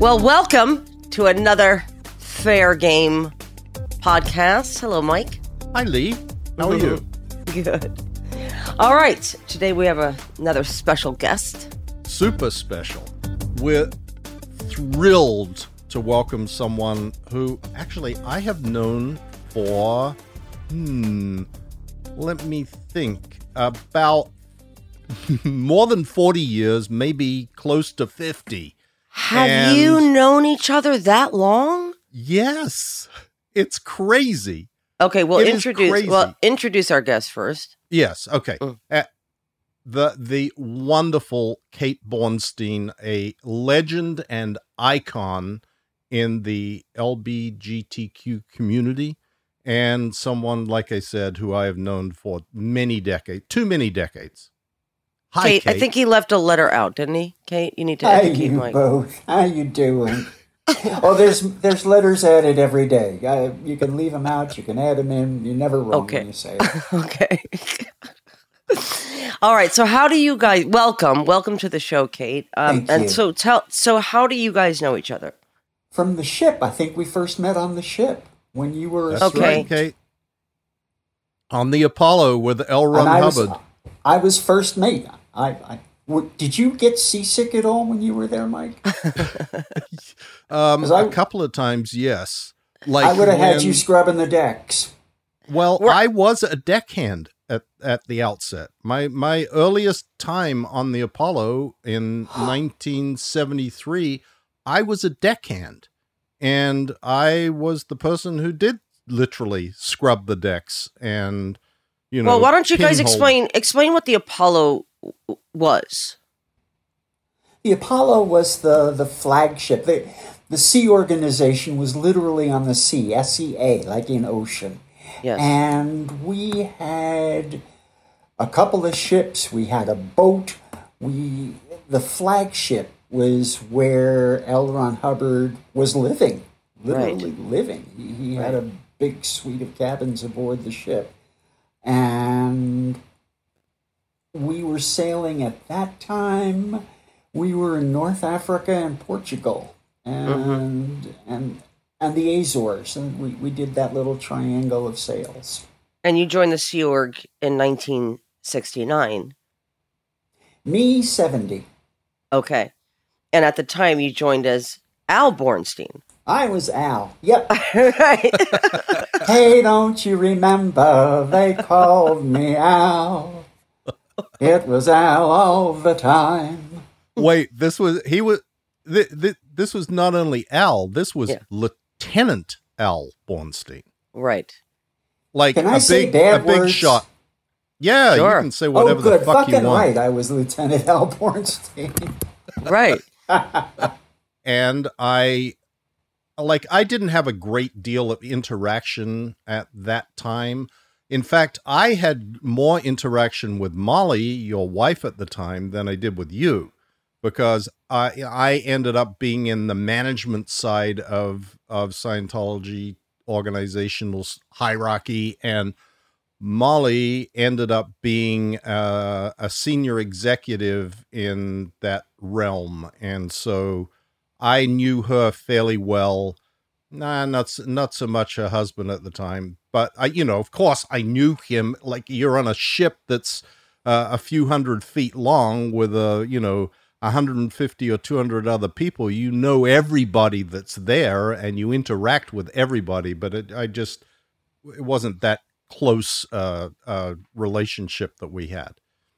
Well, welcome to another Fair Game podcast. Hello, Mike. Hi, Lee. How are you? Good. All right. Today we have a, another special guest. Super special. We're thrilled to welcome someone who actually I have known for, hmm, let me think, about more than 40 years, maybe close to 50. Have And- you known each other that long? Yes, it's crazy. Okay, well It introduce well introduce our guest first. Yes. Okay. Mm. Uh, the the wonderful Kate Bornstein, a legend and icon in the LBGTQ community, and someone like I said who I have known for many decades, too many decades. Hi, Kate, Kate. I think he left a letter out, didn't he? Kate, you need to How educate you Mike. both? How you doing? oh, there's there's letters added every day. Uh, you can leave them out. You can add them in. You're never wrong Okay. when you say it. Okay. All right. So, how do you guys welcome? Welcome to the show, Kate. Um, Thank and you. so, tell. So, how do you guys know each other? From the ship, I think we first met on the ship when you were That's Okay. right, Kate. On the Apollo with L. Ron and I was, Hubbard. I was first mate. I, I w- did you get seasick at all when you were there, Mike? Um, 'Cause I- a couple of times, yes. Like I would have had you scrubbing the decks. Well, We're- I was a deckhand at, at the outset. My my earliest time on the Apollo in 1973, I was a deckhand, and I was the person who did literally scrub the decks and you know. well, why don't you guys pinhole- explain explain what the Apollo w- was? The Apollo was the, the flagship. The, the sea organization was literally on the sea, S E A, like in ocean. Yes. And we had a couple of ships. We had a boat. We the flagship was where L. Ron Hubbard was living, literally living. He, he had a big suite of cabins aboard the ship, and we were sailing at that time. We were in North Africa and Portugal, and and and the Azores, and we, we did that little triangle of sails. and you joined the Sea Org in 1969. Me seventy. Okay. And at the time, you joined as Al Bornstein. I was Al. Yep. hey, don't you remember they called me Al? It was Al all the time. Wait, this was he was. Th- th- this was not only Al. This was Yeah. Lieutenant Al Bornstein. right. Like Can I a say big, bad a big shot. Yeah, Sure. you can say whatever oh, good. the fuck you want. right. I was Lieutenant Al Bornstein. Right. and I like I didn't have a great deal of interaction at that time. In fact, I had more interaction with Molly, your wife at the time, than I did with you, because I I ended up being in the management side of of Scientology organizational hierarchy, and Molly ended up being uh, a senior executive in that realm, and so I knew her fairly well. Nah, not not so much her husband at the time, but I, you know, of course, I knew him. Like you're on a ship that's uh, a few hundred feet long with a, you know, 150 or 200 other people. You know everybody that's there, and you interact with everybody. But it, I just, it wasn't that close uh, uh, relationship that we had.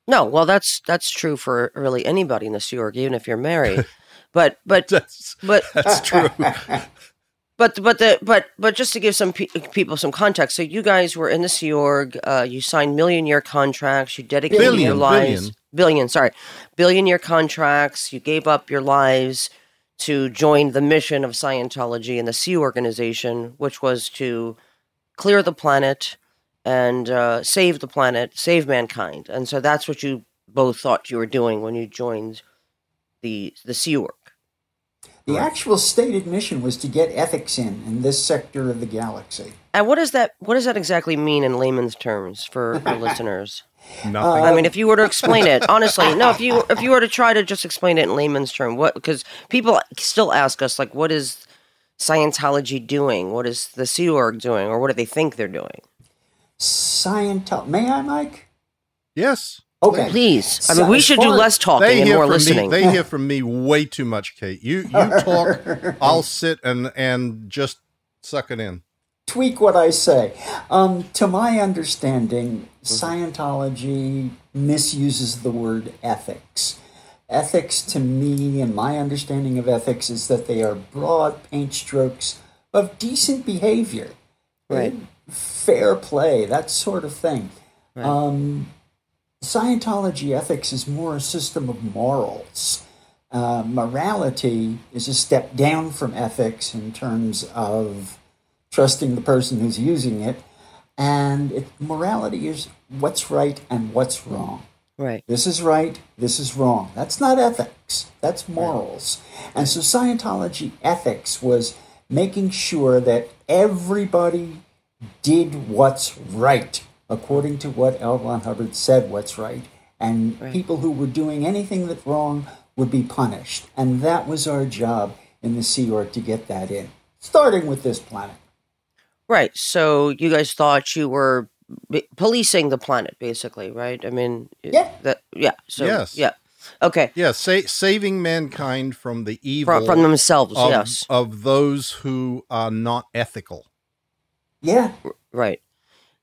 No, well, that's that's true for really anybody in the Sea Org, even if you're married. but but That's but that's true. but but the but but just to give some pe- people some context, so you guys were in the Sea Org. Uh, you signed million year contracts. You dedicated your lives billion. billion, sorry, billion year contracts. You gave up your lives to join the mission of Scientology and the Sea Organization, which was to clear the planet and uh, save the planet, save mankind. And so that's what you both thought you were doing when you joined the the Sea Org. The actual stated mission was to get ethics in in this sector of the galaxy. And what does that what does that exactly mean in layman's terms for our listeners? Nothing. I mean, if you were to explain it, honestly, no. If you if you were to try to just explain it in layman's term, what? Because people still ask us, like, what is Scientology doing? What is the Sea Org doing, or what do they think they're doing? Scientology. May I, Mike? yes. Okay. Please, I So mean, we should far do less talking and more listening. Me, they hear from me way too much, Kate. You you talk, I'll sit and and just suck it in. tweak what I say. Um, to my understanding, Scientology misuses the word ethics. Ethics, to me, and my understanding of ethics, is that they are broad paint strokes of decent behavior, Right. fair play, that sort of thing. Um, Scientology ethics is more a system of morals. Uh, morality is a step down from ethics in terms of trusting the person who's using it. And it, morality is what's right and what's wrong. right. This is right, this is wrong. That's not ethics, that's morals. And so Scientology ethics was making sure that everybody did what's right according to what L. Ron Hubbard said what's right. And people who were doing anything that's wrong would be punished. And that was our job in the Sea Org to get that in, starting with this planet. Right. So you guys thought you were b- policing the planet, basically, right? I mean, Yeah. That yeah. So Yes. yeah. Okay. Yeah, sa- saving mankind from the evil From, from themselves. of, yes. of those who are not ethical. Yeah. Right.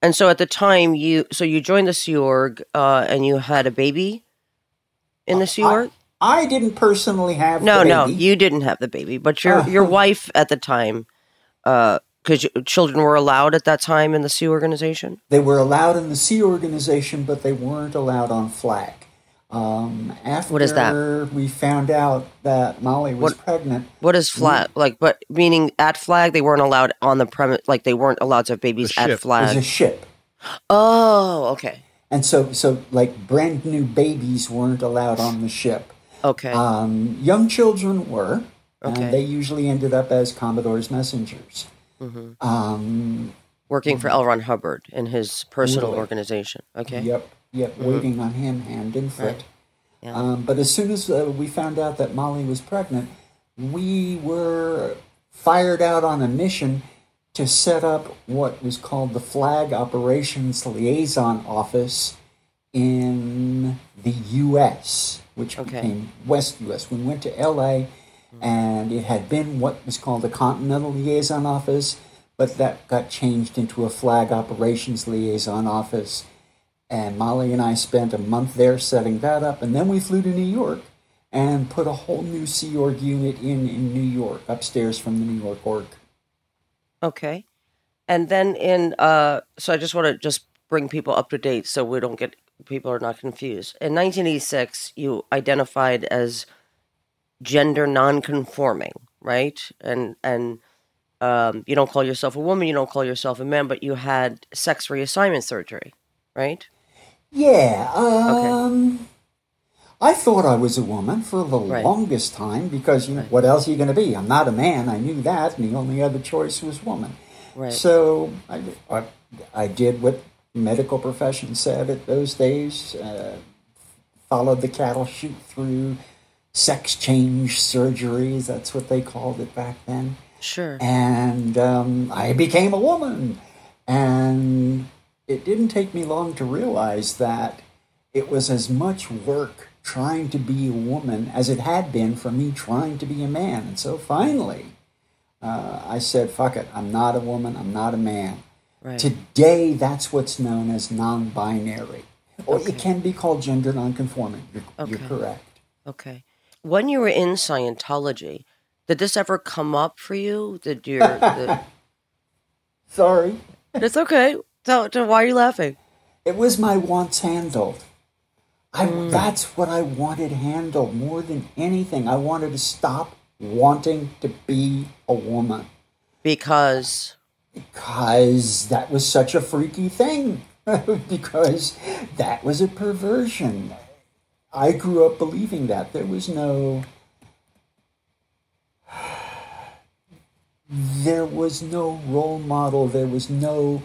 And so at the time you so you joined the Sea Org uh, and you had a baby in the Sea I- Org? I didn't personally have No, the no, you didn't have the baby, but your your Uh-huh. wife at the time, because children were allowed at that time in the Sea Organization. They were allowed in the Sea Organization, but they weren't allowed on flag. Um, after What is that? we found out that Molly was What- pregnant, What is flag like? But meaning at flag, they weren't allowed on the premise. Like they weren't allowed to have babies at ship. it was flag. a ship. oh, okay, And so, so like brand new babies weren't allowed on the ship. okay, Um, young children were, Okay. and they usually ended up as Commodore's messengers. Mm-hmm. Um, working for L. Ron Hubbard in his personal Literally. organization. Okay, Yep, yep, waiting on him hand and foot. Yeah. Um, but as soon as uh, we found out that Molly was pregnant, we were fired out on a mission to set up what was called the Flag Operations Liaison Office in the U.S., which Okay. became West U.S. We went to L.A. and it had been what was called the Continental Liaison Office, but that got changed into a Flag Operations Liaison Office. And Molly and I spent a month there setting that up, and then we flew to New York and put a whole new Sea Org unit in in New York, upstairs from the New York org. okay. And then in uh, so I just want to just bring people up to date so we don't get people are not confused. In 1986, you identified as gender non-conforming, right? And and um, you don't call yourself a woman, you don't call yourself a man, but you had sex reassignment surgery, right? Yeah, um, I thought I was a woman for the Right. longest time because you know what else are you going to be? I'm not a man. I knew that, and the only other choice was woman. Right. So I, I, I did what medical profession said at those days. Uh, followed the cattle chute through sex change surgeries. That's what they called it back then. Sure. And um, I became a woman. And it didn't take me long to realize that it was as much work trying to be a woman as it had been for me trying to be a man. And so finally, uh, I said, fuck it, I'm not a woman, I'm not a man. Right. Today, that's what's known as non binary. Or it can be called gender non-conforming. You're, you're correct. Okay. When you were in Scientology, did this ever come up for you? Did your the, Sorry. It's okay. So, why are you laughing? It was my wants handled. I that's what I wanted handled more than anything. I wanted to stop wanting to be a woman Because because that was such a freaky thing. because that was a perversion. I grew up believing that there was no there was no role model, there was no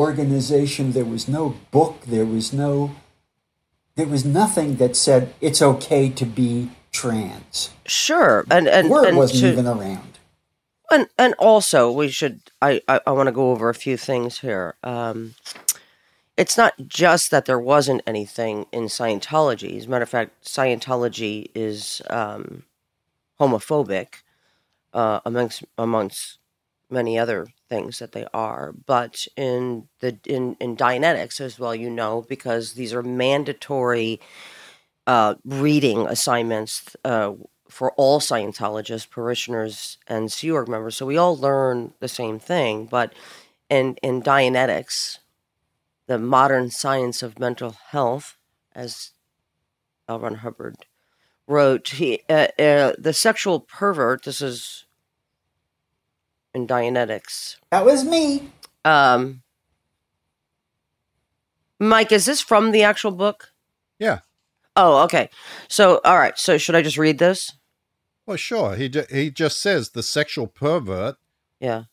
organization, there was no book, there was no there was nothing that said it's okay to be trans. Sure, and and Word and wasn't to- even around. And and also we should I I, I want to go over a few things here. Um, it's not just that there wasn't anything in Scientology. As a matter of fact, Scientology is um, homophobic uh, amongst amongst many other things that they are. But in the in in Dianetics as well, you know, because these are mandatory uh, reading assignments uh, for all Scientologists, parishioners, and Sea Org members. So we all learn the same thing. But in in Dianetics, the modern science of mental health, as L. Hubbard wrote, he, uh, uh, the sexual pervert. This is in Dianetics. That was me. Um, Mike, is this from the actual book? Yeah. Oh, okay. So, all right. So, should I just read this? Well, sure. He ju- he just says the sexual pervert Yeah.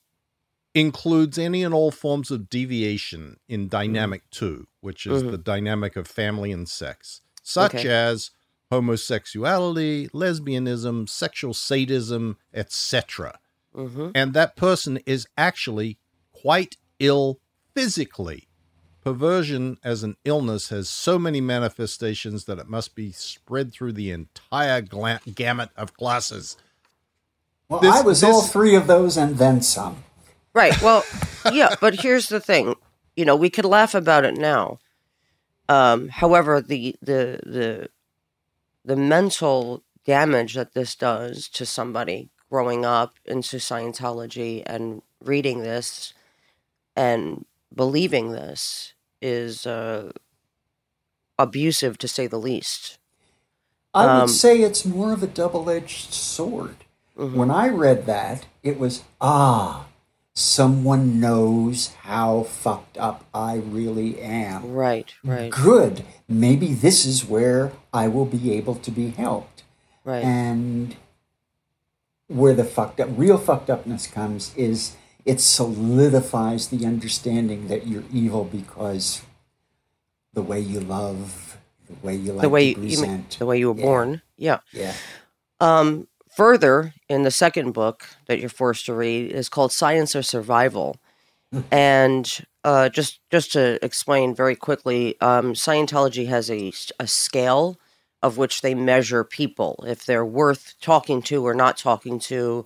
includes any and all forms of deviation in dynamic two, which is Mhm. the dynamic of family and sex, such Okay. as homosexuality, lesbianism, sexual sadism, etc. Mm-hmm. And that person is actually quite ill physically. Perversion as an illness has so many manifestations that it must be spread through the entire gla- gamut of classes. Well, This- I was all three of those and then some. Right. Well, yeah, but here's the thing. You know, we could laugh about it now. Um, however, the the the the mental damage that this does to somebody growing up into Scientology and reading this and believing this is uh, abusive to say the least. I would Um, say it's more of a double edged sword. Mhm. When I read that, it was, ah, someone knows how fucked up I really am. Right. Right. Good. Maybe this is where I will be able to be helped. Right. And where the fucked up, real fucked upness comes is it solidifies the understanding that you're evil because the way you love, the way you like the way you the way you were Yeah. born. Yeah. yeah. Um, further, in the second book that you're forced to read is called Science of Survival, and uh, just just to explain very quickly, um, Scientology has a a scale of which they measure people if they're worth talking to or not talking to,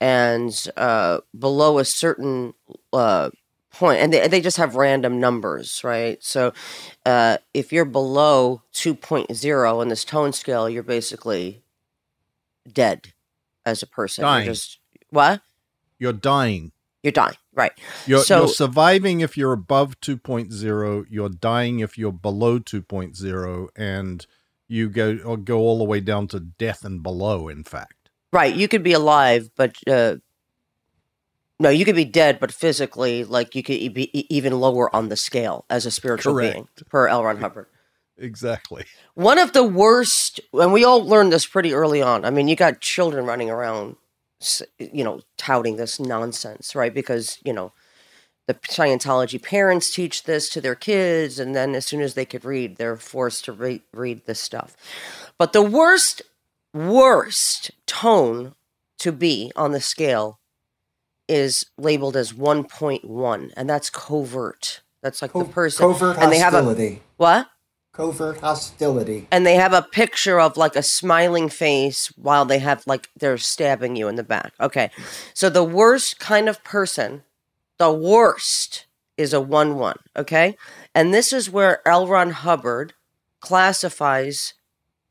and uh, below a certain uh, point, and they they just have random numbers, right? So uh, if you're below 2.0 in this tone scale, you're basically dead as a person. Dying. You're just what? You're dying. You're dying, right? You're, So- you're surviving if you're above 2.0. You're dying if you're below 2.0, and you go or go all the way down to death and below. In fact, Right. You could be alive, but uh, no, you could be dead, but physically, like you could be even lower on the scale as a spiritual being, Correct. per L. Ron Hubbard. exactly. One of the worst, and we all learned this pretty early on. I mean, you got children running around, you know, touting this nonsense, right? Because, you know, the Scientology parents teach this to their kids, and then as soon as they could read, they're forced to re- read this stuff. But the worst, worst tone to be on the scale is labeled as 1.1, and that's covert. That's like Co- the person. covert and they have a hostility. what? covert hostility. and they have a picture of like a smiling face while they have like they're stabbing you in the back. Okay. So the worst kind of person, the worst is a 1 1. Okay. And this is where L. Ron Hubbard classifies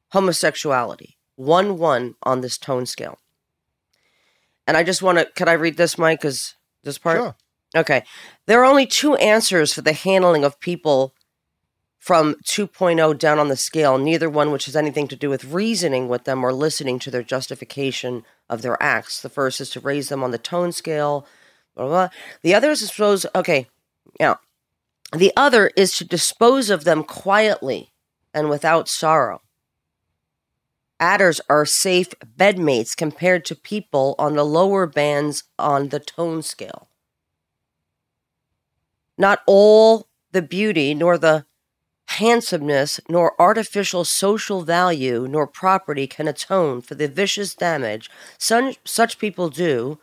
homosexuality 1 1 on this tone scale. And I just want to, can I read this, Mike? Because this part? Sure. Okay. There are only two answers for the handling of people from 2.0 down on the scale, neither one which has anything to do with reasoning with them or listening to their justification of their acts. The first is to raise them on the tone scale, blah, blah. The other is to suppose, okay, now, the other is to dispose of them quietly and without sorrow. Adders are safe bedmates compared to people on the lower bands on the tone scale. Not all the beauty, nor the handsomeness, nor artificial social value, nor property can atone for the vicious damage such, such people do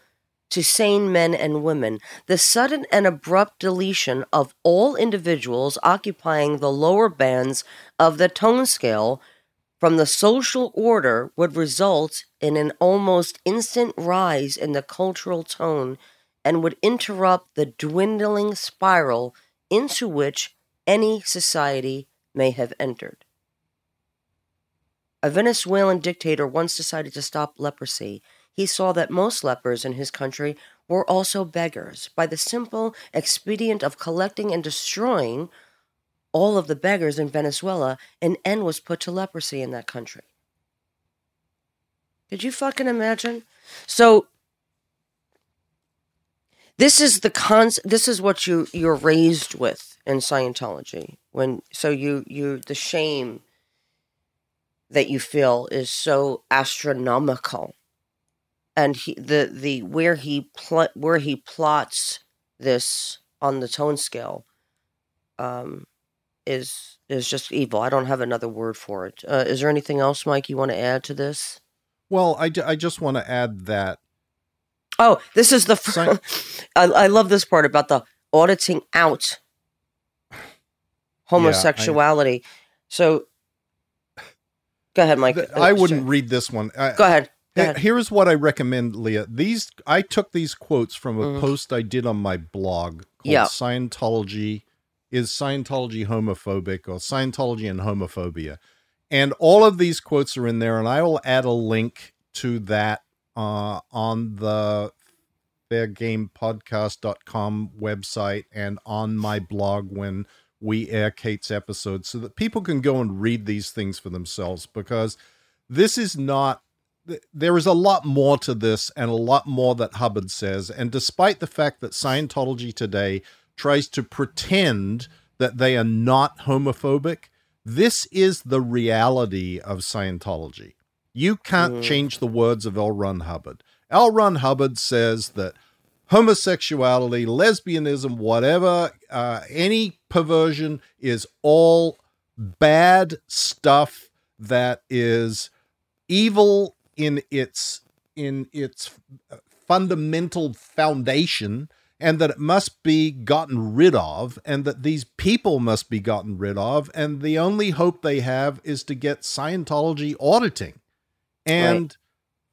to sane men and women. The sudden and abrupt deletion of all individuals occupying the lower bands of the tone scale from the social order would result in an almost instant rise in the cultural tone and would interrupt the dwindling spiral into which any society may have entered. A Venezuelan dictator once decided to stop leprosy. He saw that most lepers in his country were also beggars. By the simple expedient of collecting and destroying all of the beggars in Venezuela, an end was put to leprosy in that country. Could you fucking imagine? So this is the cons this is what you you're raised with in Scientology. When so you you the shame that you feel is so astronomical. And he the the where he pl- where he plots this on the tone scale um is is just evil. I don't have another word for it. Uh, is there anything else, Mike, you want to add to this? Well, I, I just want to add that. Oh, this is the. Fr- I, I love this part about the auditing out homosexuality. Yeah, so, go ahead, Mike. I wouldn't read this one. I, go ahead. Here's what I recommend, Leah. These I took these quotes from a mm. post I did on my blog called yep. Scientology is Scientology homophobic or Scientology and homophobia. And all of these quotes are in there, and I will add a link to that uh, on the fairgamepodcast.com website and on my blog when we air Kate's episode so that people can go and read these things for themselves because this is not there is a lot more to this and a lot more that Hubbard says and despite the fact that Scientology today tries to pretend that they are not homophobic. This is the reality of Scientology. You can't mm. change the words of L. Ron Hubbard. L. Ron Hubbard says that homosexuality, lesbianism, whatever, uh, any perversion is all bad stuff that is evil in its in its uh, fundamental foundation and that it must be gotten rid of, and that these people must be gotten rid of, and the only hope they have is to get Scientology auditing. And right.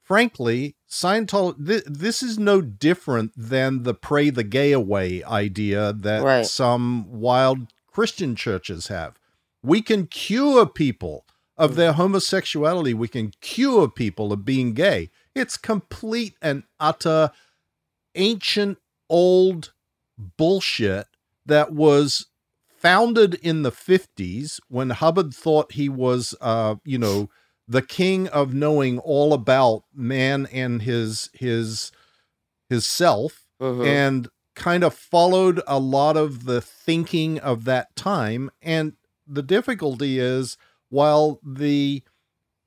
frankly, Scientology, th- this is no different than the pray the gay away idea that right. some wild Christian churches have. We can cure people of their homosexuality, we can cure people of being gay. It's complete and utter ancient old bullshit that was founded in the 50s when Hubbard thought he was, uh, you know, the king of knowing all about man and his his his self uh-huh. and kind of followed a lot of the thinking of that time and the difficulty is while the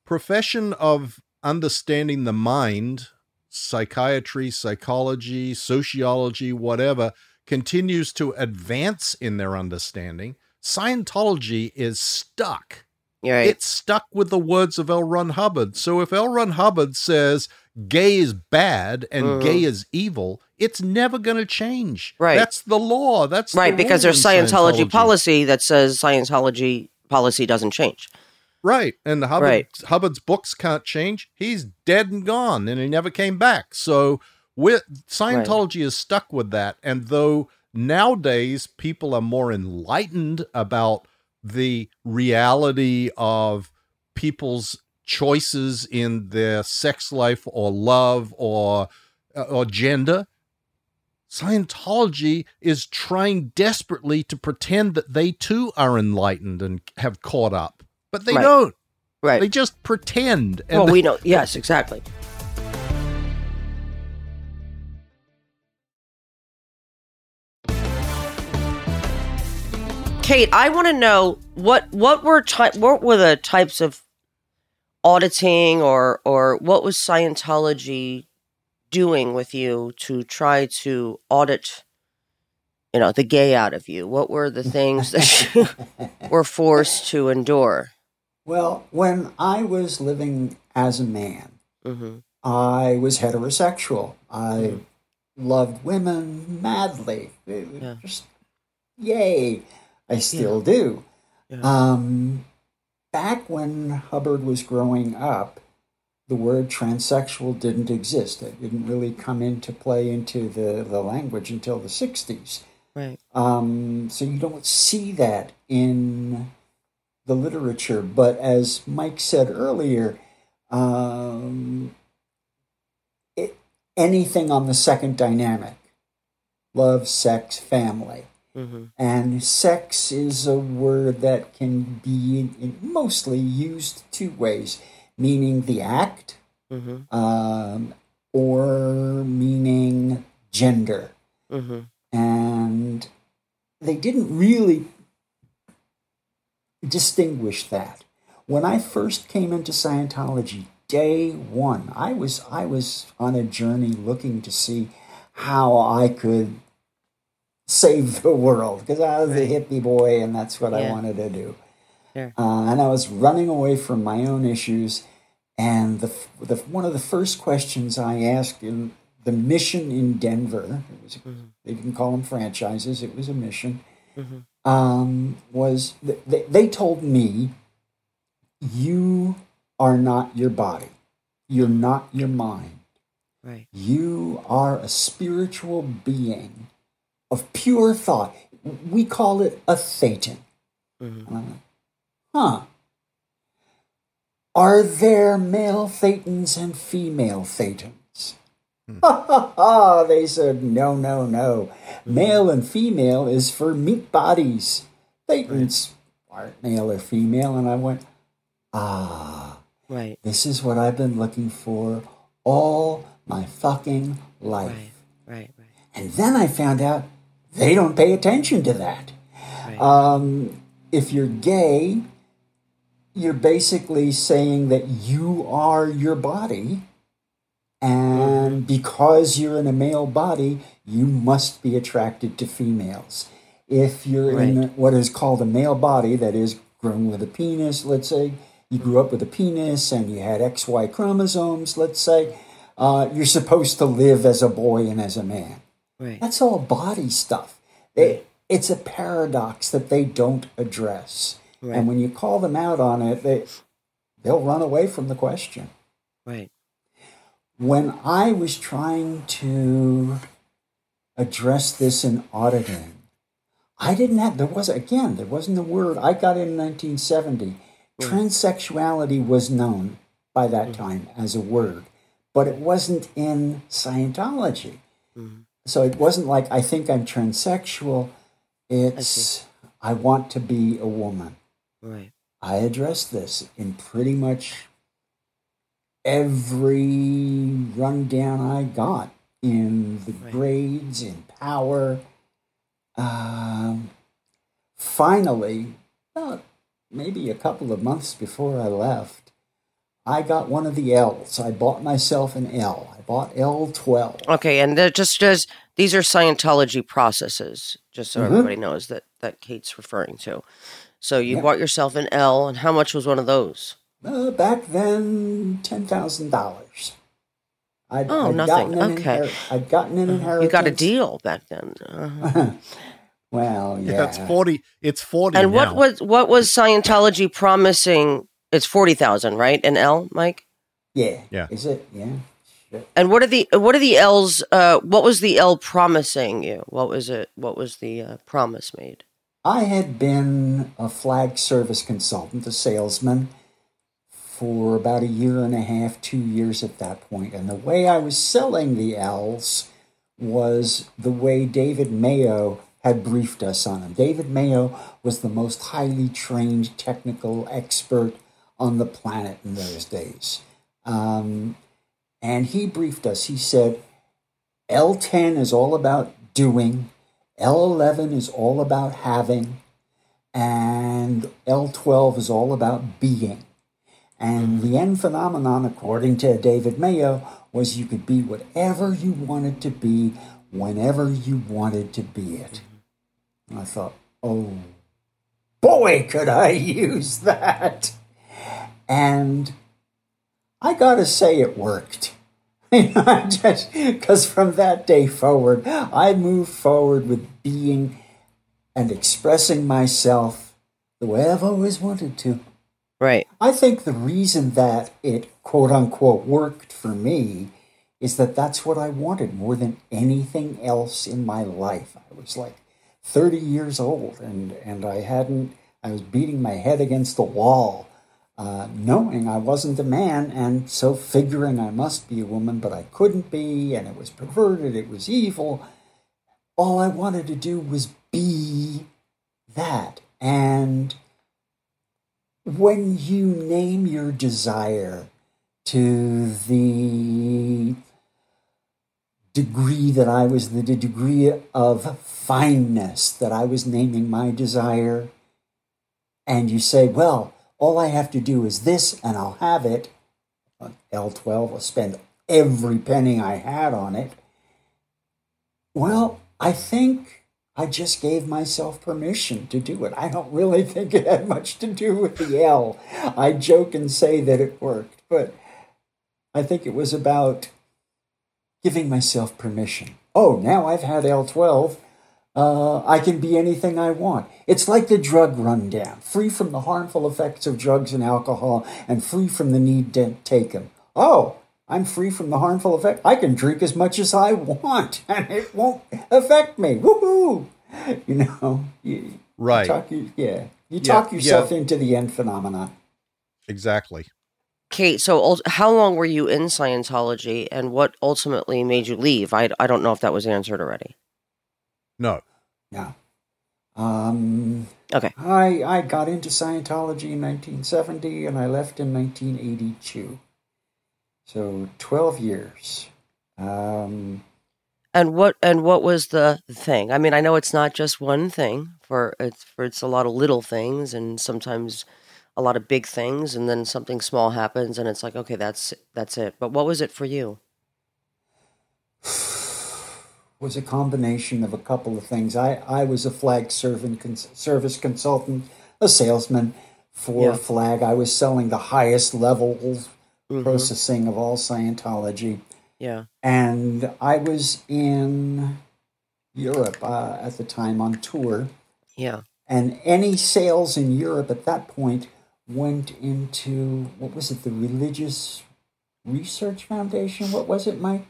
profession of understanding the mind psychiatry, psychology, sociology, whatever, continues to advance in their understanding, Scientology is stuck. Right. It's stuck with the words of L. Ron Hubbard. So if L. Ron Hubbard says gay is bad and mm-hmm. gay is evil, it's never going to change. Right. That's the law. That's right because there's Scientology, Scientology policy that says Scientology policy doesn't change. Right. And Hubbard, right. Hubbard's books can't change. He's dead and gone and he never came back. So with Scientology right. is stuck with that. And though nowadays people are more enlightened about the reality of people's choices in their sex life or love or uh, or gender Scientology is trying desperately to pretend that they too are enlightened and have caught up but they right. don't. Right. They just pretend. well, we know. Yes, exactly. Kate, I want to know what what were ty- what were the types of auditing or or what was Scientology doing with you to try to audit you know, the gay out of you? What were the things that you were forced to endure? Well, when I was living as a man, hmm I was heterosexual. I Mhm. loved women madly. Yeah. Just yay. I still do. Yeah. Um, back when Hubbard was growing up, the word transsexual didn't exist. It didn't really come into play into the, the language until the 60s. Right. Um, so you don't see that in the literature. But as Mike said earlier, um, it, anything on the second dynamic love, sex, family. hmm And sex is a word that can be mostly used two ways, meaning the act hmm um, or meaning gender. Hmm and they didn't really distinguish that. When I first came into Scientology, day one, I was I was on a journey looking to see how I could save the world because I was a hippie boy and that's what I wanted to do. Sure. Uh, and I was running away from my own issues. And the, the one of the first questions I asked in the mission in Denver, it was Mhm. they didn't call them franchises; it was a mission. Mhm. Um, was th- they, they told me, "You are not your body. You're not your mind. Right. You are a spiritual being of pure thought. We call it a thetan." hmm went, huh. Are there male thetans and female thetans? Ha ha ha! They said, no, no, no. Male and female is for meat bodies. Thetans aren't male or female. And I went, ah, Right. this is what I've been looking for all my fucking life. Right. Right. Right. And then I found out they don't pay attention to that. Right. Um, if you're gay, you're basically saying that you are your body, and because you're in a male body, you must be attracted to females. If you're in what is called a male body, that is grown with a penis, let's say you grew up with a penis and you had XY chromosomes, let's say, uh, you're supposed to live as a boy and as a man. right. That's all body stuff. They, it's a paradox that they don't address. Right. And when you call them out on it, they, they'll run away from the question. Right. When I was trying to address this in auditing, I didn't have, there was, again, there wasn't a word. I got in 1970. Transsexuality was known by that time as a word, but it wasn't in Scientology. Mhm. So it wasn't like I think I'm transsexual. It's I want to be a woman. Right. I addressed this in pretty much every rundown I got in the Right. grades, in power. Um, finally, about maybe a couple of months before I left, I got one of the L's. I bought myself an L. I bought L12. Okay, and that just as these are Scientology processes, just so Mhm. everybody knows that that Kate's referring to. So you Yeah. bought yourself an L, and how much was one of those? Uh, back then, ten thousand dollars. I'd, Oh, I'd nothing. Gotten Okay. inher- I'd gotten an inheritance. You got a deal back then. Uh-huh. well, yeah. Yeah, it's forty. It's forty. And what was what was Scientology promising? It's forty thousand, right? An L, Mike. Yeah. Yeah. Is it? Yeah. Shit. And what are the what are the L's? Uh, what was the L promising you? What was it? What was the uh, promise made? I had been a flag service consultant, a salesman, for about a year and a half, two years at that point. And the way I was selling the L's was the way David Mayo had briefed us on them. David Mayo was the most highly trained technical expert on the planet in those days. Um, and he briefed us. He said, L10 is all about doing, L11 is all about having, and L12 is all about being. And the end phenomenon, according to David Mayo, was you could be whatever you wanted to be whenever you wanted to be it. And I thought, oh, boy, could I use that. And I got to say, it worked. Because from that day forward, I moved forward with being and expressing myself the way I've always wanted to. Right. I think the reason that it quote unquote worked for me is that that's what I wanted more than anything else in my life. I was like 30 years old and, and I hadn't, I was beating my head against the wall, uh, knowing I wasn't a man and so figuring I must be a woman, but I couldn't be and it was perverted, it was evil. All I wanted to do was be that. And when you name your desire to the degree that I was, the degree of fineness that I was naming my desire, and you say, well, all I have to do is this and I'll have it, L12, I'll spend every penny I had on it. Well, I think I just gave myself permission to do it. I don't really think it had much to do with the L. I joke and say that it worked, but I think it was about giving myself permission. Oh, now I've had L12. Uh, I can be anything I want. It's like the drug rundown free from the harmful effects of drugs and alcohol and free from the need to take them. Oh, I'm free from the harmful effect. I can drink as much as I want and it won't affect me. Woohoo! You know, you, Right. You talk, you, yeah, you Yeah, talk yourself yeah. into the end phenomenon. Exactly. Kate, so how long were you in Scientology and what ultimately made you leave? I, I don't know if that was answered already. No. Yeah. Um, Okay. I I got into Scientology in 1970 and I left in 1982. So 12 years. Um, And what and what was the thing? I mean, I know it's not just one thing. For it's for it's a lot of little things, and sometimes a lot of big things, and then something small happens, and it's like, okay, that's that's it. But what was it for you? was a combination of a couple of things. I, I was a flag servant, cons- service consultant, a salesman for Yeah. flag. I was selling the highest level Mhm. processing of all Scientology. Yeah, And I was in Europe uh, at the time on tour. yeah, And any sales in Europe at that point went into, what was it, the Religious Research Foundation? What was it, Mike?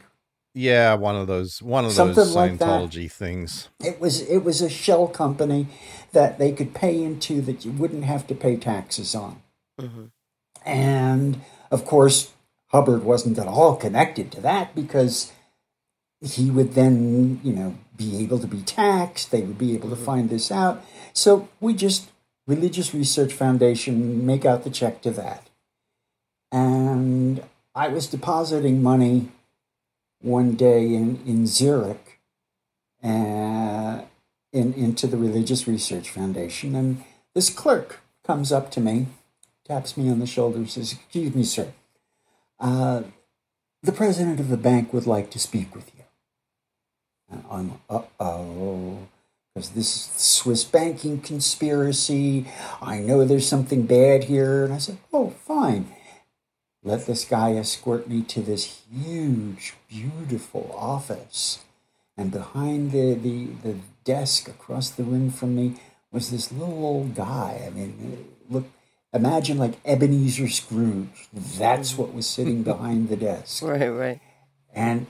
Yeah, one of those one of Something those like. Scientology things. It was it was a shell company that they could pay into that you wouldn't have to pay taxes on. hmm And of course, Hubbard wasn't at all connected to that because he would then, you know, be able to be taxed. They would be able to find this out. So we just Religious Research Foundation make out the check to that. And I was depositing money one day in, in Zurich uh, in, into the Religious Research Foundation. And this clerk comes up to me, taps me on the shoulder, says, Excuse me, sir. Uh, the president of the bank would like to speak with you. And I'm, uh oh, because this is the Swiss banking conspiracy. I know there's something bad here. And I said, Oh, fine. Let this guy escort me to this huge, beautiful office. And behind the, the, the desk across the room from me was this little old guy. I mean, look, imagine like Ebenezer Scrooge. That's what was sitting behind the desk. right, right. And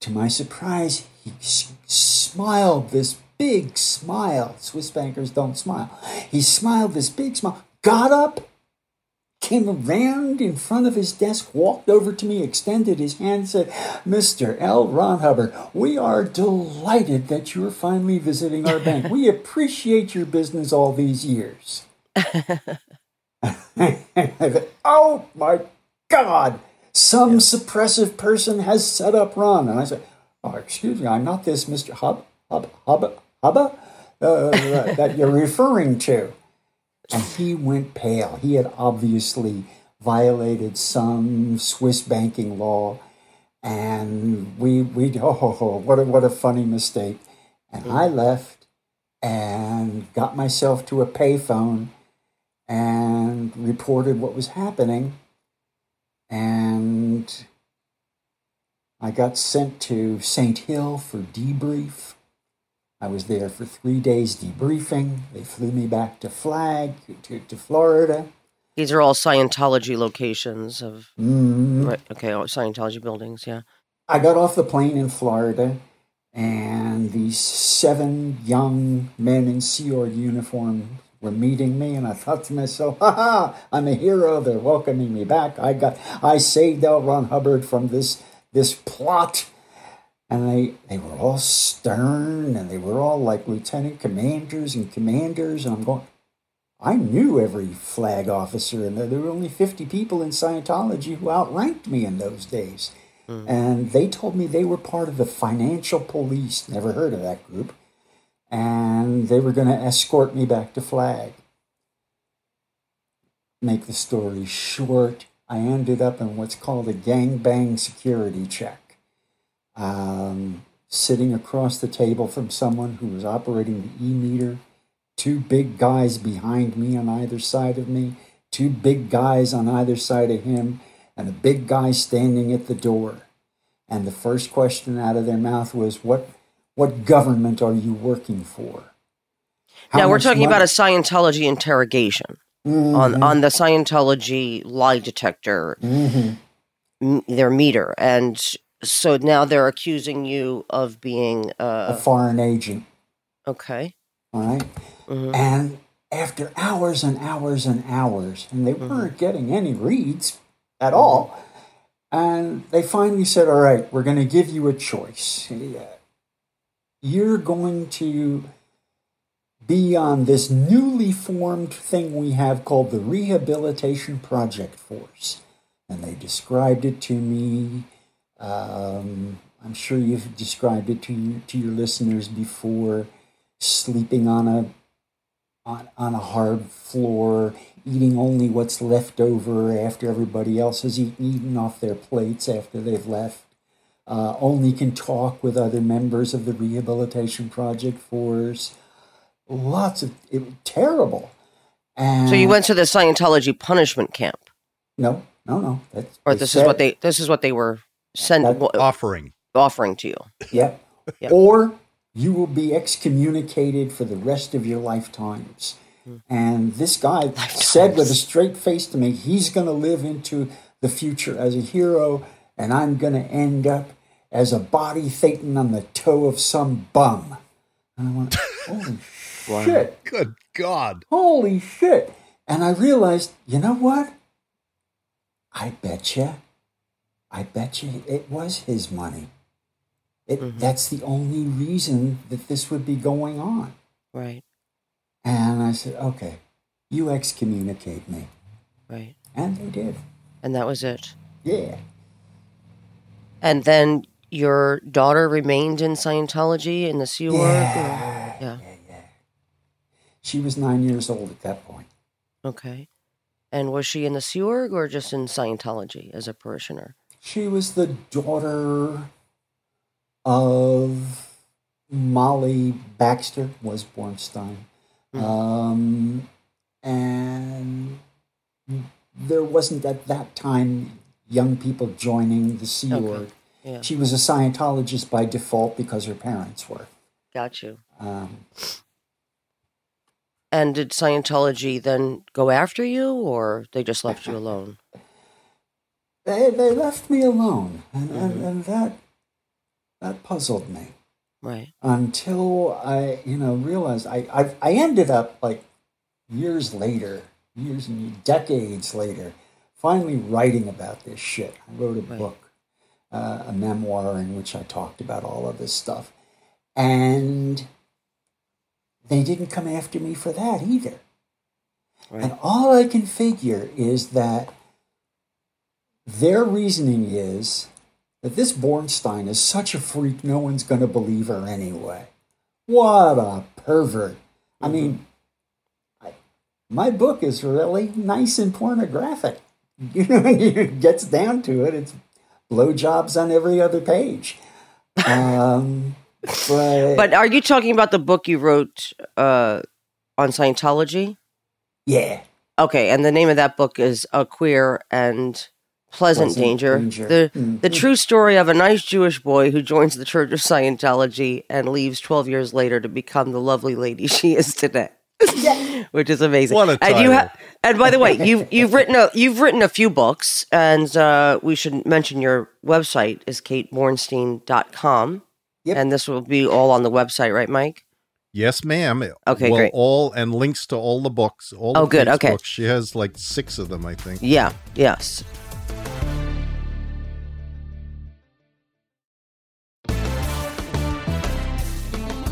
to my surprise, he smiled this big smile. Swiss bankers don't smile. He smiled this big smile, got up, came around in front of his desk, walked over to me, extended his hand, said, Mr. L. Ron Hubbard, we are delighted that you're finally visiting our bank. We appreciate your business all these years. I thought, oh my God, some suppressive person has set up Ron. And I said, oh, excuse me, I'm not this Mr. Hub, Hub, Hubba, Hubba uh, that you're referring to. And he went pale. He had obviously violated some Swiss banking law. And we, we, oh, what a, what a funny mistake. And I mm-hmm. left and got myself to a payphone and reported what was happening. And I got sent to St. Hill for debrief. I was there for three days debriefing. They flew me back to Flag, to, to Florida. These are all Scientology locations of Mm. right. Okay, all Scientology buildings. Yeah. I got off the plane in Florida, and these seven young men in Sea Org uniform were meeting me, and I thought to myself, "Ha ha! I'm a hero. They're welcoming me back. I got, I saved L. Ron Hubbard from this this plot." And they they were all stern, and they were all like lieutenant commanders and commanders, and I'm going. I knew every flag officer, and there were only 50 people in Scientology who outranked me in those days. Hmm. And they told me they were part of the financial police. Never heard of that group. And they were going to escort me back to Flag. Make the story short, I ended up in what's called a gangbang security check. Um, sitting across the table from someone who was operating the e meter, two big guys behind me on either side of me, two big guys on either side of him, and a big guy standing at the door. And the first question out of their mouth was, "What, what government are you working for?" How now we're talking about a Scientology interrogation on Mhm, on the Scientology lie detector, mhm. m- their meter, and so now they're accusing you of being a uh foreign agent. okay. All right. Mhm. And after hours and hours and hours, and they weren't getting any reads at all, and they finally said, All right, we're going to give you a choice. You're going to be on this newly formed thing we have called the Rehabilitation Project Force. And they described it to me. Um, I'm sure you've described it to you, to your listeners before. Sleeping on a on, on a hard floor, eating only what's left over after everybody else has eaten, eaten off their plates after they've left. Uh, only can talk with other members of the Rehabilitation Project Force. Lots of it was terrible. And So you went to the Scientology punishment camp, no, no, no. That's, or this is what they this is what they were send, That- Offering. offering to you. Yep. Yep. Or you will be excommunicated for the rest of your lifetimes. Hmm. And this guy said with a straight face to me, he's going to live into the future as a hero, and I'm going to end up as a body thetan on the toe of some bum. And I went, holy shit. Good God. Holy shit. And I realized, you know what? I bet you, I bet you it was his money. It, mm-hmm. That's the only reason that this would be going on. Right, And I said, okay, you excommunicate me. right, And they did. and that was it. Yeah. And then your daughter remained in Scientology in the Sea Org. or- Yeah. yeah. She was nine years old at that point. Okay. And was she in the Sea Org or just in Scientology as a parishioner? She was the daughter of Molly Baxter, was Bornstein. Um, and there wasn't at that time young people joining the Sea Okay. Org. Yeah. She was a Scientologist by default because her parents were. Got you. Um, And did Scientology then go after you or they just left you alone? they, they left me alone, and, Mm-hmm. and, and that that puzzled me. Right. until I, you know, realized I, I, I ended up like years later, years and decades later, finally writing about this shit. I wrote a Right. book, uh, a memoir in which I talked about all of this stuff, and they didn't come after me for that either. Right. And all I can figure is that their reasoning is that this Bornstein is such a freak, no one's going to believe her anyway. What a pervert. I mean, I, my book is really nice and pornographic. You know, when it gets down to it, it's blowjobs on every other page. Um, but, But are you talking about the book you wrote uh, on Scientology? yeah, Okay, and the name of that book is A Queer and Pleasant, Pleasant Danger. Danger. The Mhm. the true story of a nice Jewish boy who joins the Church of Scientology and leaves 12 years later to become the lovely lady she is today. Which is amazing. What a and you title. and by the way, you've you've written a you've written a few books, and uh, we should mention your website is katebornstein.com. Yep. And this will be all on the website, right, Mike? Yes, ma'am. Okay, well, great. All and links to all the books. All Oh, of good, Kate's okay. Books. She has like six of them, I think. Yeah. Yes.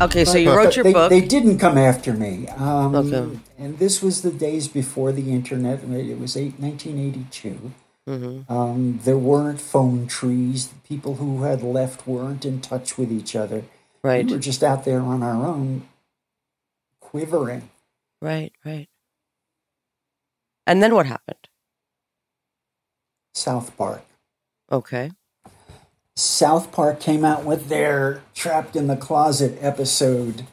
Okay, so you wrote your they, book. They didn't come after me. Um, Okay. And this was the days before the internet. It was eight, 1982. Mm-hmm. Um, there weren't phone trees. The people who had left weren't in touch with each other. right. We were just out there on our own, quivering. Right, right. And then what happened? South Park. Okay. South Park came out with their Trapped in the Closet episode,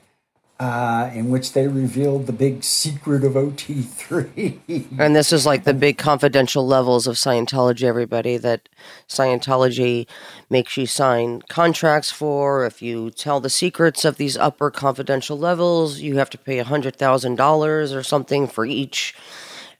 uh, in which they revealed the big secret of OT3. And this is like the big confidential levels of Scientology, everybody, that Scientology makes you sign contracts for. If you tell the secrets of these upper confidential levels, you have to pay $100,000 or something for each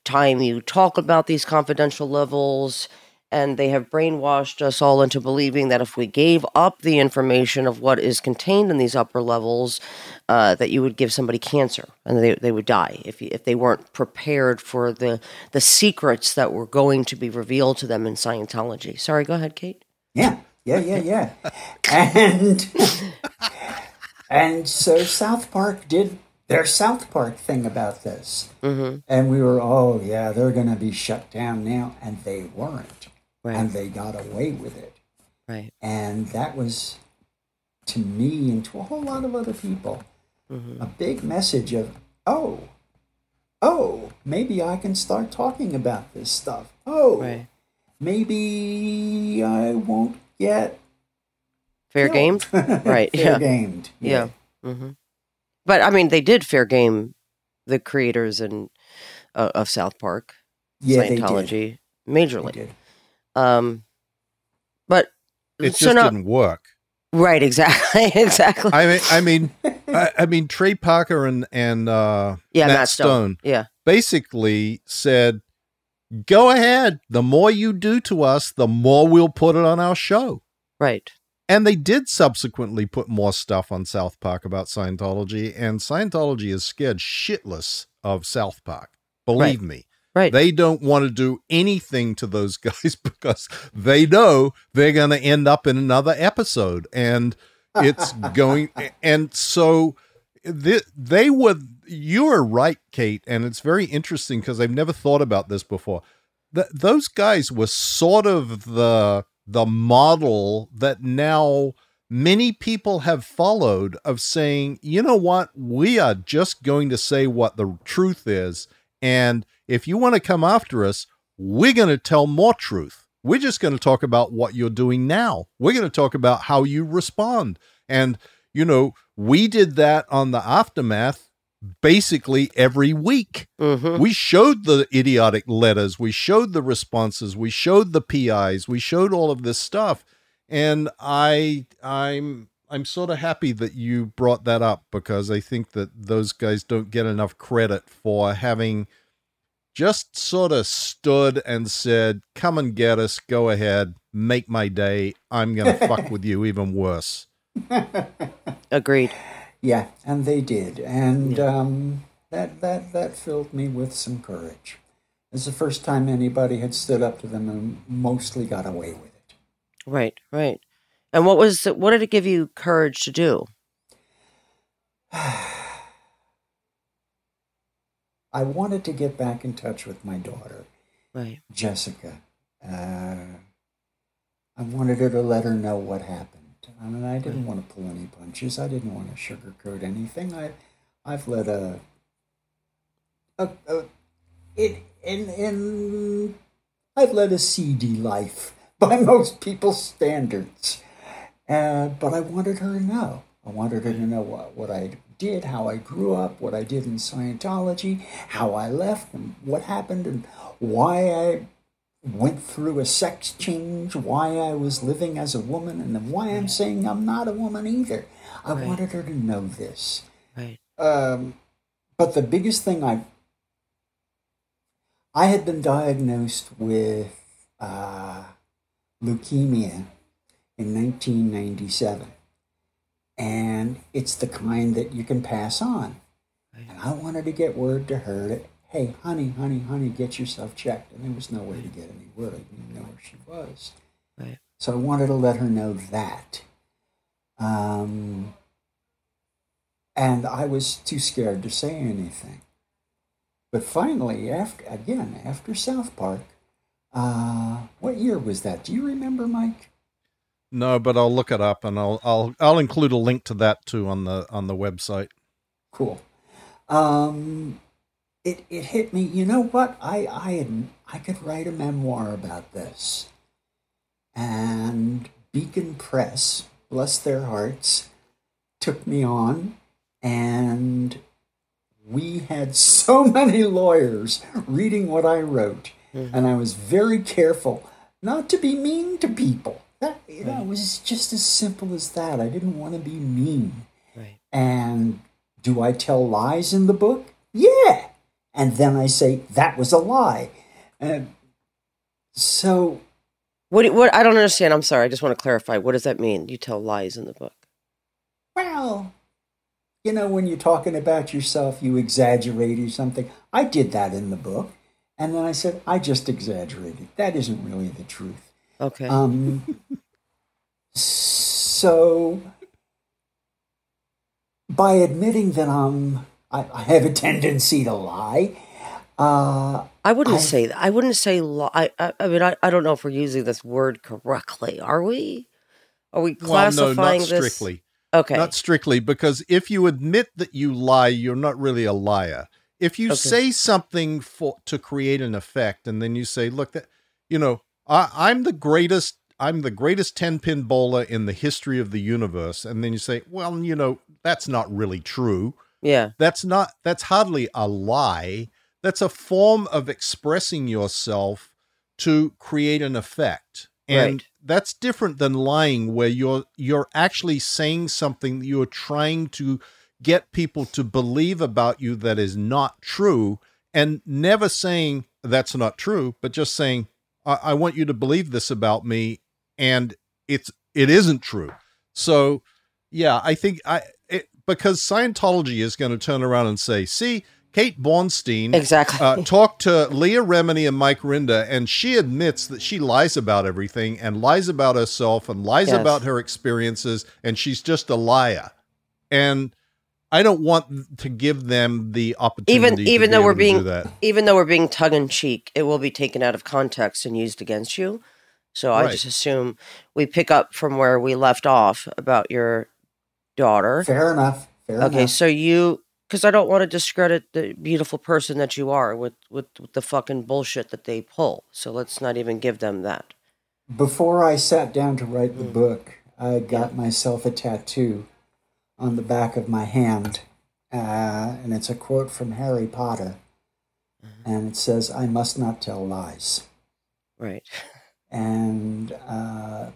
time you talk about these confidential levels. And they have brainwashed us all into believing that if we gave up the information of what is contained in these upper levels, uh, that you would give somebody cancer and they, they would die if, if they weren't prepared for the, the secrets that were going to be revealed to them in Scientology. Sorry, go ahead, Kate. Yeah, yeah, yeah, yeah. and and so South Park did their South Park thing about this, mm-hmm. and we were, oh yeah, they're going to be shut down now, and they weren't, Right. and they got away with it, Right. and that was to me and to a whole lot of other people a big message of, oh, oh, maybe I can start talking about this stuff. Oh, Right. maybe I won't get Fair game? Right. fair yeah. gamed. Yeah. hmm But I mean, they did fair game the creators and uh, of South Park, yeah, they did. Scientology, majorly. Um, but It so just now, didn't work. right, exactly, exactly. I mean, I mean, I, I mean, Trey Parker and and uh, yeah, Matt, Matt Stone. Yeah, basically said, "Go ahead. The more you do to us, the more we'll put it on our show." right. And they did subsequently put more stuff on South Park about Scientology, and Scientology is scared shitless of South Park. Believe me. Right. They don't want to do anything to those guys because they know they're going to end up in another episode. And it's going, and so they, they were, you are right, Kate. And it's very interesting because I've never thought about this before. Th- those guys were sort of the, the model that now many people have followed of saying, you know what, we are just going to say what the truth is. And if you want to come after us, we're going to tell more truth. We're just going to talk about what you're doing now. We're going to talk about how you respond. And, you know, we did that on the aftermath basically every week. hmm We showed the idiotic letters, we showed the responses, we showed the PIs, we showed all of this stuff. And I I'm I'm sort of happy that you brought that up because I think that those guys don't get enough credit for having just sort of stood and said, "Come and get us, go ahead, make my day. I'm going to fuck with you even worse." Agreed. Yeah, and they did, and um, that that that filled me with some courage. It's the first time anybody had stood up to them and mostly got away with it. Right, right. And what was what did it give you courage to do? I wanted to get back in touch with my daughter, Right. Jessica. Uh, I wanted her to let her know what happened. I mean, I didn't want to pull any punches. I didn't want to sugarcoat anything. I, I've led a, a, a in, in, in, I've led a seedy life by most people's standards. Uh, but I wanted her to know. I wanted her to know what, what I did, how I grew up, what I did in Scientology, how I left, and what happened, and why I went through a sex change, why I was living as a woman, and then why I'm saying I'm not a woman either. I Right. wanted her to know this. Right. Um, but the biggest thing I I had been diagnosed with uh, leukemia in 1997, and it's the kind that you can pass on. And I wanted to get word to her that, hey, honey, honey, honey, get yourself checked. And there was no way to get any word. I didn't know where she was. Right. So I wanted to let her know that. Um, and I was too scared to say anything. But finally, after again, after South Park, uh, what year was that? Do you remember, Mike? No, but I'll look it up and I'll I'll I'll include a link to that too on the on the website. Cool. Um, it it hit me. You know what? I I had, I could write a memoir about this, and Beacon Press, bless their hearts, took me on, and we had so many lawyers reading what I wrote, and I was very careful not to be mean to people. That you know, it was just as simple as that. I didn't want to be mean. Right. And do I tell lies in the book? Yeah. And then I say that was a lie. And so What? What? I don't understand. I'm sorry. I just want to clarify. What does that mean? You tell lies in the book. Well, you know, when you're talking about yourself, you exaggerate or something. I did that in the book. And then I said, I just exaggerated. That isn't really the truth. Okay. Um, so, by admitting that I'm, I, I have a tendency to lie, uh, I wouldn't I- say that. I wouldn't say lie. I, I, I mean, I, I don't know if we're using this word correctly. Are we? Are we Well, no, classifying not this? strictly. Okay. Not strictly, because if you admit that you lie, you're not really a liar. If you Okay. say something for to create an effect, and then you say, "Look, that you know, I, I'm the greatest. I'm the greatest ten pin bowler in the history of the universe," and then you say, "Well, you know, that's not really true. yeah. That's not. That's hardly a lie. That's a form of expressing yourself to create an effect." And Right. that's different than lying where you're you're actually saying something that you're trying to get people to believe about you that is not true and never saying that's not true but just saying I, I want you to believe this about me and it's it isn't true so yeah i think i it, because scientology is going to turn around and say see kate bornstein Exactly. uh, talked to Leah Remini and Mike Rinder, and she admits that she lies about everything and lies about herself and lies Yes. about her experiences, and she's just a liar. And I don't want to give them the opportunity. even to even be though we're do being that. even though we're being tongue in cheek, it will be taken out of context and used against you. So I just assume we pick up from where we left off about your daughter. fair enough. Fair Okay, enough. so you because I don't want to discredit the beautiful person that you are with, with with the fucking bullshit that they pull. So let's not even give them that. Before I sat down to write the Mm. book, I got myself a tattoo on the back of my hand. Uh, and it's a quote from Harry Potter. Mm-hmm. And it says, I must not tell lies. Right. And uh,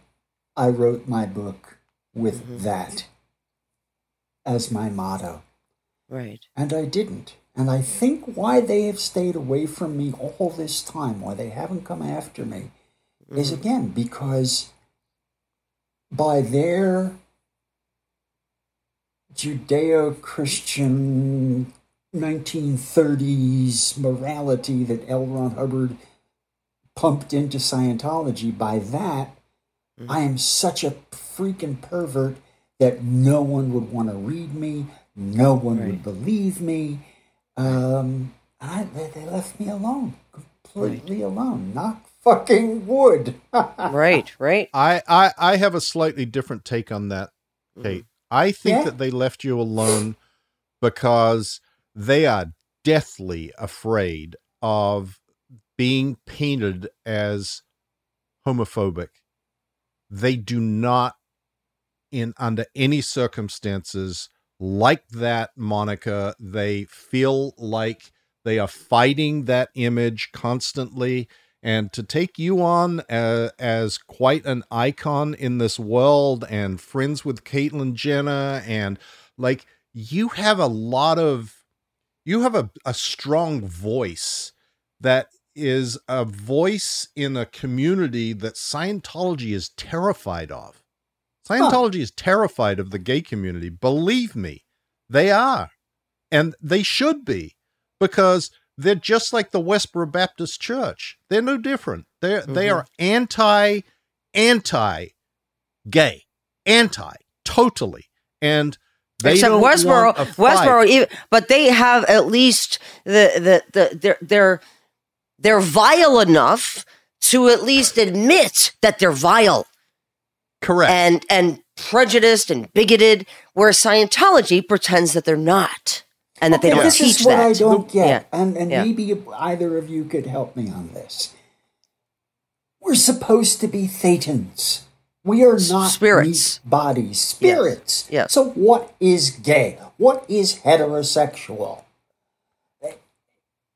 I wrote my book with Mhm. that as my motto. Right. And I didn't. And I think why they have stayed away from me all this time, why they haven't come after me, is Mhm. again because by their Judeo Christian 1930s morality that L. Ron Hubbard pumped into Scientology, by that, Mhm. I am such a freaking pervert that no one would want to read me, no one would believe me. Um, I, they, they left me alone, completely alone. Knock fucking wood. Right. Right. I, I I have a slightly different take on that, Mm-hmm. Kate. I think Yeah. that they left you alone because they are deathly afraid of being painted as homophobic. They do not in under any circumstances like that Monica. They feel like they are fighting that image constantly. And to take you on uh, as quite an icon in this world and friends with Caitlyn Jenner, and like you have a lot of, you have a, a strong voice that is a voice in a community that Scientology is terrified of. Scientology huh. is terrified of the gay community. Believe me, they are. And they should be because they're just like the Westboro Baptist Church. They're no different. They're mm-hmm. they are anti anti gay. Anti totally. And they Except Westboro, Westboro, but they have at least the the the they're they're they're vile enough to at least admit that they're vile. Correct. And and prejudiced and bigoted, where Scientology pretends that they're not and that okay, they don't this teach is what that. I don't get, yeah. and and yeah. maybe either of you could help me on this. We're supposed to be thetans. We are not spirits, bodies, spirits. Yes. yes. So what is gay? What is heterosexual?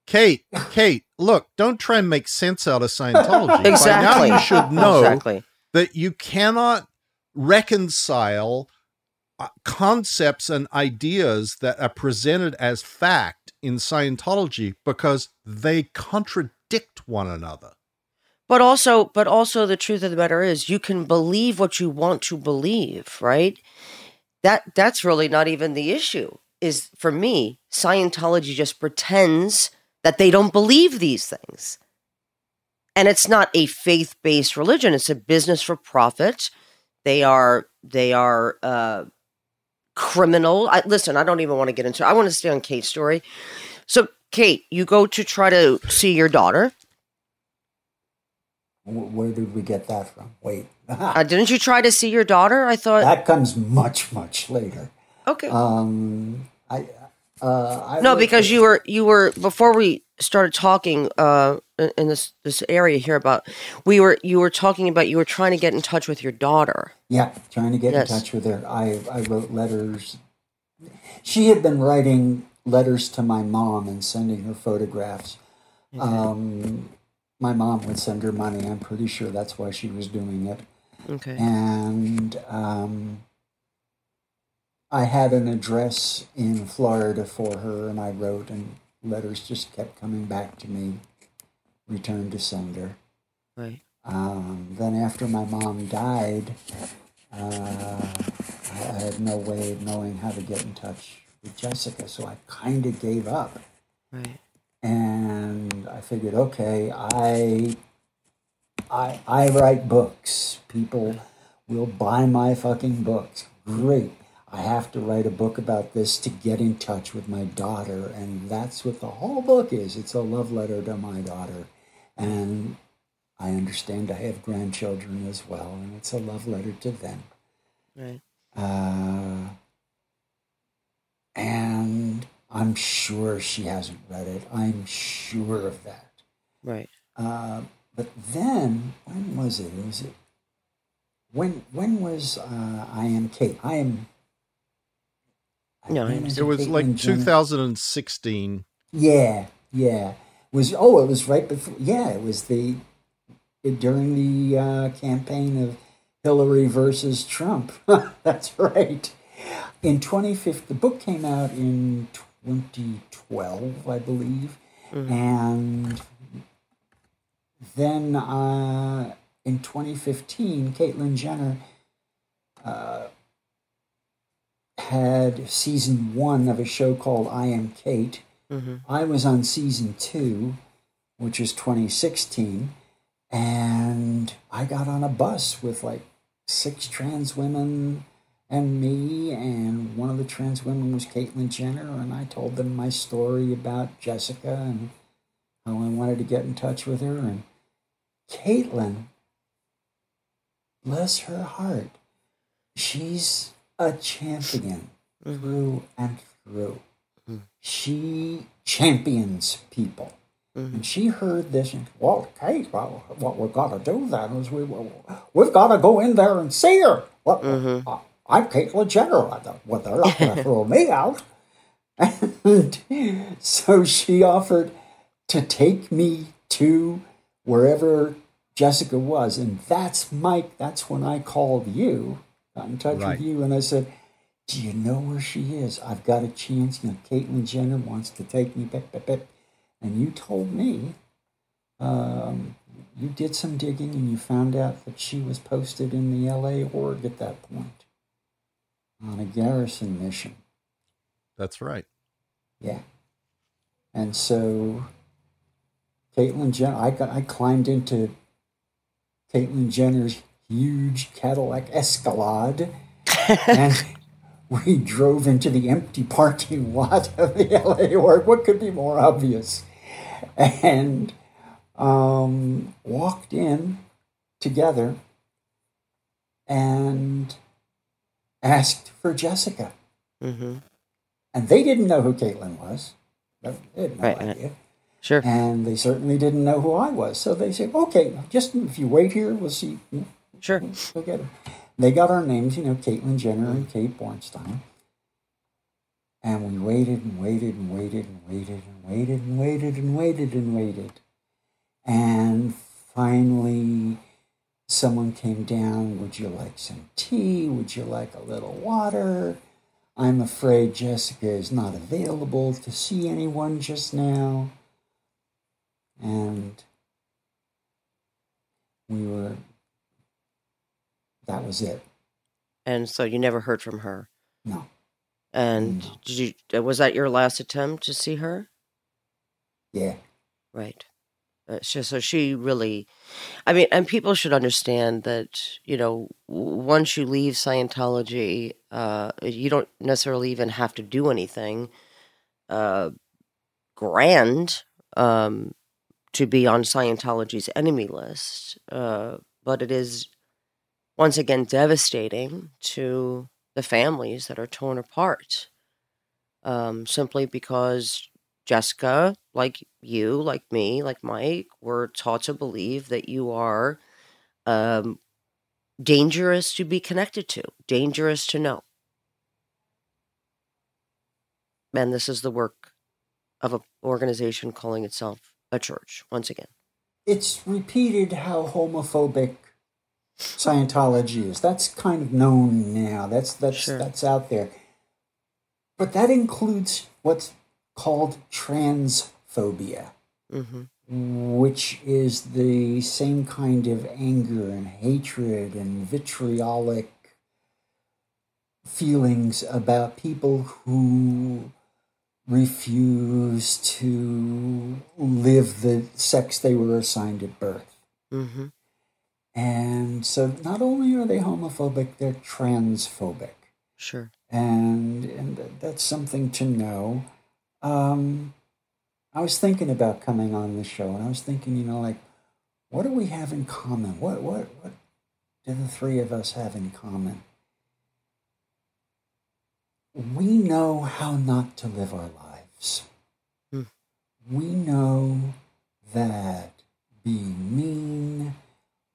Kate, Kate, look, don't try and make sense out of Scientology. exactly. By now you should know exactly. that you cannot reconcile concepts and ideas that are presented as fact in Scientology because they contradict one another. But also, but also the truth of the matter is you can believe what you want to believe, right? That that's really not even the issue. Is for me, Scientology just pretends that they don't believe these things. And it's not a faith-based religion, it's a business for profit. They are they are uh criminal. I, listen, I don't even want to get into. I want to stay on Kate's story. So, Kate, you go to try to see your daughter. Where did we get that from? Wait, uh, didn't you try to see your daughter? I thought that comes much, much later. Okay. Um, I, uh, I no, because you were you were before we started talking uh, in this this area here about we were you were talking about you were trying to get in touch with your daughter. Yeah, trying to get yes. in touch with her. I I wrote letters. She had been writing letters to my mom and sending her photographs. Okay. Um, my mom would send her money. I'm pretty sure that's why she was doing it. Okay. And um, I had an address in Florida for her, and I wrote, and letters just kept coming back to me, return to sender. Right. Um, then after my mom died, uh, I, I had no way of knowing how to get in touch with Jessica, so I kind of gave up. Right. And I figured, okay, I, I, I write books. People will buy my fucking books. Great. I have to write a book about this to get in touch with my daughter. And that's what the whole book is. It's a love letter to my daughter. And I understand I have grandchildren as well. And it's a love letter to them. Right. Uh, and I'm sure she hasn't read it. I'm sure of that. Right. Uh, but then, when was it? Was it when? When was uh, I am Cait? I am no, it was like 2016. Yeah, yeah. Was oh, it was right before. Yeah, it was the it, during the uh, campaign of Hillary versus Trump. That's right. In 2015, the book came out in 2012, I believe, mm-hmm. and then uh, in 2015, Caitlyn Jenner. Uh, had season one of a show called I Am Cait. Mm-hmm. I was on season two, which was 2016, and I got on a bus with like six trans women and me, and one of the trans women was Caitlyn Jenner, and I told them my story about Jessica and how I wanted to get in touch with her. And Caitlyn, bless her heart, she's a champion mm-hmm. through and through. Mm-hmm. She champions people. Mm-hmm. And she heard this and, well, Kate, well, what we've got to do then is we, we've got to go in there and see her. What, mm-hmm. uh, I'm Caitlyn Jenner. Well, they're not going to throw me out. And so she offered to take me to wherever Jessica was. And that's Mike. That's when I called you, got in touch Right. with you, and I said, Do you know where she is? I've got a chance. You know, Caitlyn Jenner wants to take me. Bip, bip, bip. And you told me um, you did some digging and you found out that she was posted in the LA org at that point on a garrison mission. That's right. Yeah. And so Caitlyn Jenner, I, got, I climbed into Caitlyn Jenner's huge Cadillac Escalade and we drove into the empty parking lot of the LA org. What could be more obvious? And um, walked in together and asked for Jessica. hmm And they didn't know who Caitlyn was. They had no right. idea. Sure. And they certainly didn't know who I was. So they said, okay, just if you wait here, we'll see. Sure. We'll get her. They got our names, you know, Caitlyn Jenner and Kate Bornstein. And we waited and waited and waited and waited and waited and waited and waited and waited. And finally, someone came down. Would you like some tea? Would you like a little water? I'm afraid Jessica is not available to see anyone just now. And we were, that was it. And so you never heard from her. No. And No. did you? uh, Was that your last attempt to see her? Yeah. Right. Uh, so, so she really, I mean, and people should understand that you know once you leave Scientology, uh, you don't necessarily even have to do anything uh, grand um, to be on Scientology's enemy list, uh, but it is once again devastating to the families that are torn apart um, simply because Jessica, like you, like me, like Mike, were taught to believe that you are um, dangerous to be connected to, dangerous to know. And this is the work of an organization calling itself a church, once again. It's repeated how homophobic Scientology is. That's kind of known now. That's that's Sure. that's out there. But that includes what's called transphobia, hmm which is the same kind of anger and hatred and vitriolic feelings about people who refuse to live the sex they were assigned at birth. hmm And so not only are they homophobic, they're transphobic. Sure. And, and that's something to know. Um, I was thinking about coming on the show, and I was thinking, you know, like, what do we have in common? What, what, what do the three of us have in common? We know how not to live our lives. Hmm. We know that being mean,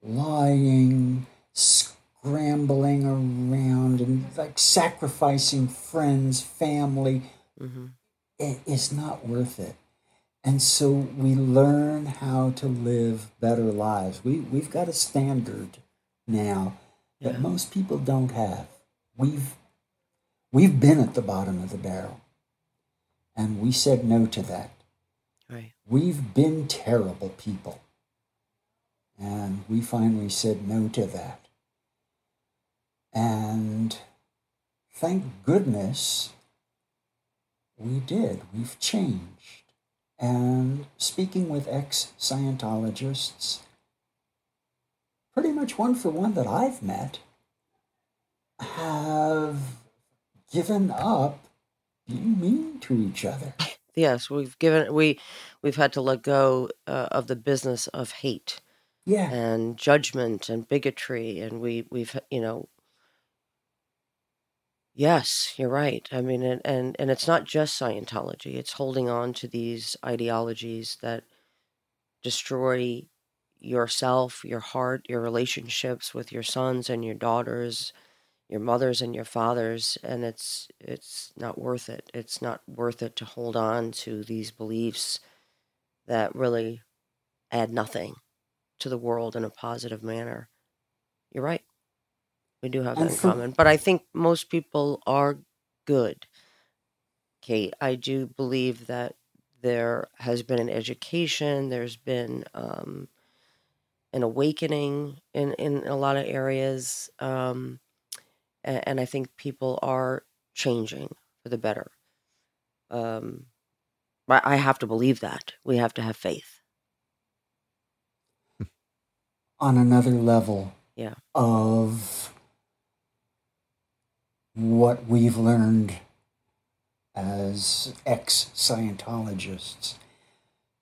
lying, scrambling around, and like sacrificing friends, family, Mm-hmm. it is not worth it. And so we learn how to live better lives. We, we've got a standard now that Yeah. most people don't have. We've, we've been at the bottom of the barrel, and we said no to that. Right. We've been terrible people. And we finally said no to that. And thank goodness we did. We've changed. And speaking with ex Scientologists, pretty much one for one that I've met, have given up being mean to each other. Yes, we've given we we've had to let go uh, of the business of hate Yeah. and judgment and bigotry, and we we've you know. Yes, you're right. I mean, and, and and it's not just Scientology. It's holding on to these ideologies that destroy yourself, your heart, your relationships with your sons and your daughters, your mothers and your fathers and it's it's not worth it it's not worth it to hold on to these beliefs that really add nothing to the world in a positive manner you're right we do have that in common but i think most people are good kate i do believe that there has been an education there's been um, an awakening in in a lot of areas um, and, and I think people are changing for the better. Um, I I have to believe that. We have to have faith. On another level Yeah. of what we've learned as ex Scientologists.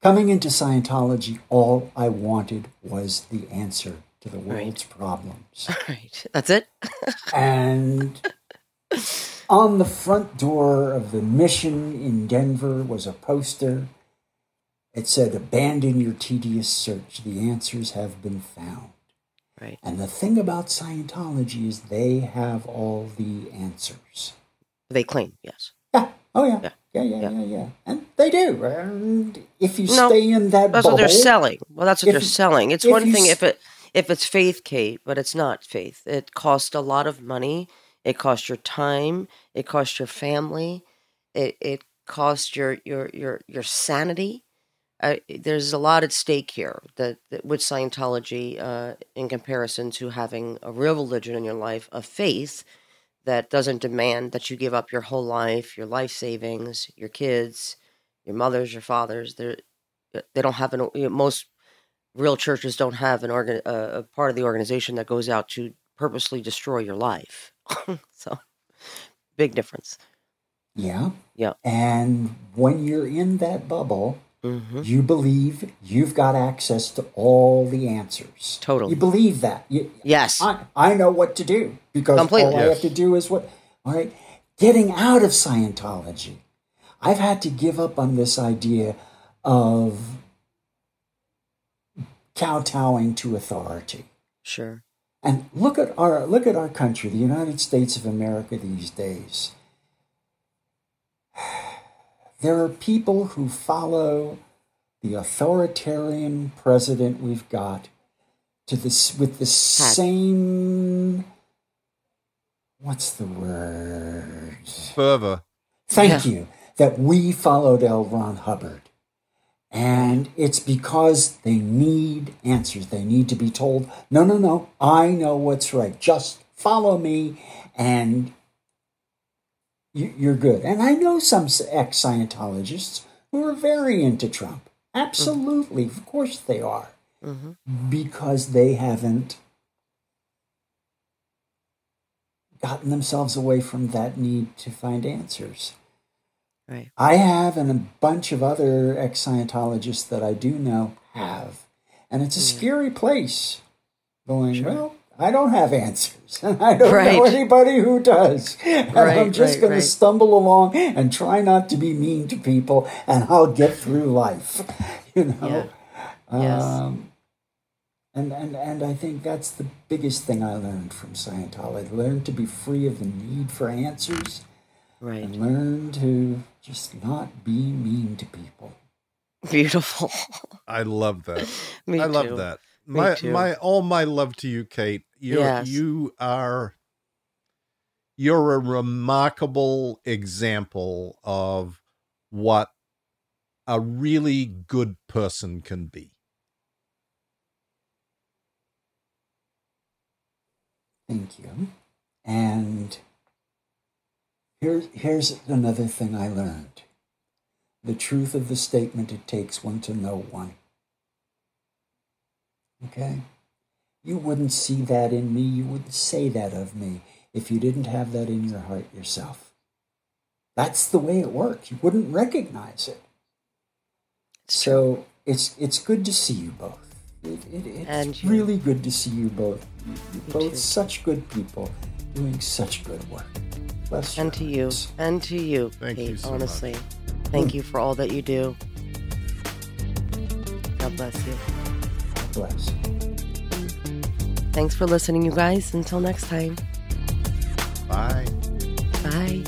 Coming into Scientology, all I wanted was the answer to the Right. world's problems. Right. That's it. and on the front door of the mission in Denver was a poster. It said, Abandon your tedious search. The answers have been found. Right. And the thing about Scientology is they have all the answers. They claim yes. Yeah. Oh, yeah. Yeah. Yeah, yeah, Yeah. yeah, yeah. And they do. And if you No, stay in that That's bubble, what they're selling. Well, that's what If they're selling. It's one thing if it if it's faith, Kate, but it's not faith. It costs a lot of money. It costs your time. It costs your family. It it costs your your your your sanity. Uh, there's a lot at stake here that, that with Scientology, uh, in comparison to having a real religion in your life, a faith that doesn't demand that you give up your whole life, your life savings, your kids, your mothers, your fathers. They're they don't have an you know, most real churches don't have an organ uh, a part of the organization that goes out to purposely destroy your life. so big difference. yeah. Yeah. And when you're in that bubble, hmm you believe you've got access to all the answers. Totally. You believe that. You, Yes. I, I know what to do because Completely. all I Yes. have to do is what. All right. Getting out of Scientology, I've had to give up on this idea of kowtowing to authority. Sure. And look at our look at our country, the United States of America these days. There are people who follow the authoritarian president we've got to this with the same what's the word? Further. Thank you. That we followed L. Ron Hubbard. And it's because they need answers. They need to be told, no, no, no, I know what's right. Just follow me and you- you're good. And I know some ex Scientologists who are very into Trump. Absolutely. Of course they are. hmm Because they haven't gotten themselves away from that need to find answers. Right. I have, and a bunch of other ex Scientologists that I do know have. And it's a scary place going, Sure. well, I don't have answers. And I don't know anybody who does. And Right, I'm just right, going right. to stumble along and try not to be mean to people, and I'll get through life. You know? Yes. Um, and, and, and I think that's the biggest thing I learned from Scientology. I learned to be free of the need for answers Right. and learn to just not be mean to people. Beautiful. I love that. Me I love too. that. Me My too. my all my love to you, Kate. You Yes. you are you're a remarkable example of what a really good person can be. Thank you. And here's, here's another thing I learned the truth of the statement it takes one to know one. Okay? You wouldn't see that in me, you wouldn't say that of me if you didn't have that in your heart yourself. That's the way it works. You wouldn't recognize it. So it's it's good to see you both. It, it, it's And you. really good to see you both. You're both too. such good people doing such good work. Bless your And to you. And to you, Thank Kate, you so honestly. Thank you for all that you do. God bless you. Bless. Thanks for listening, you guys. Until next time. Bye. Bye.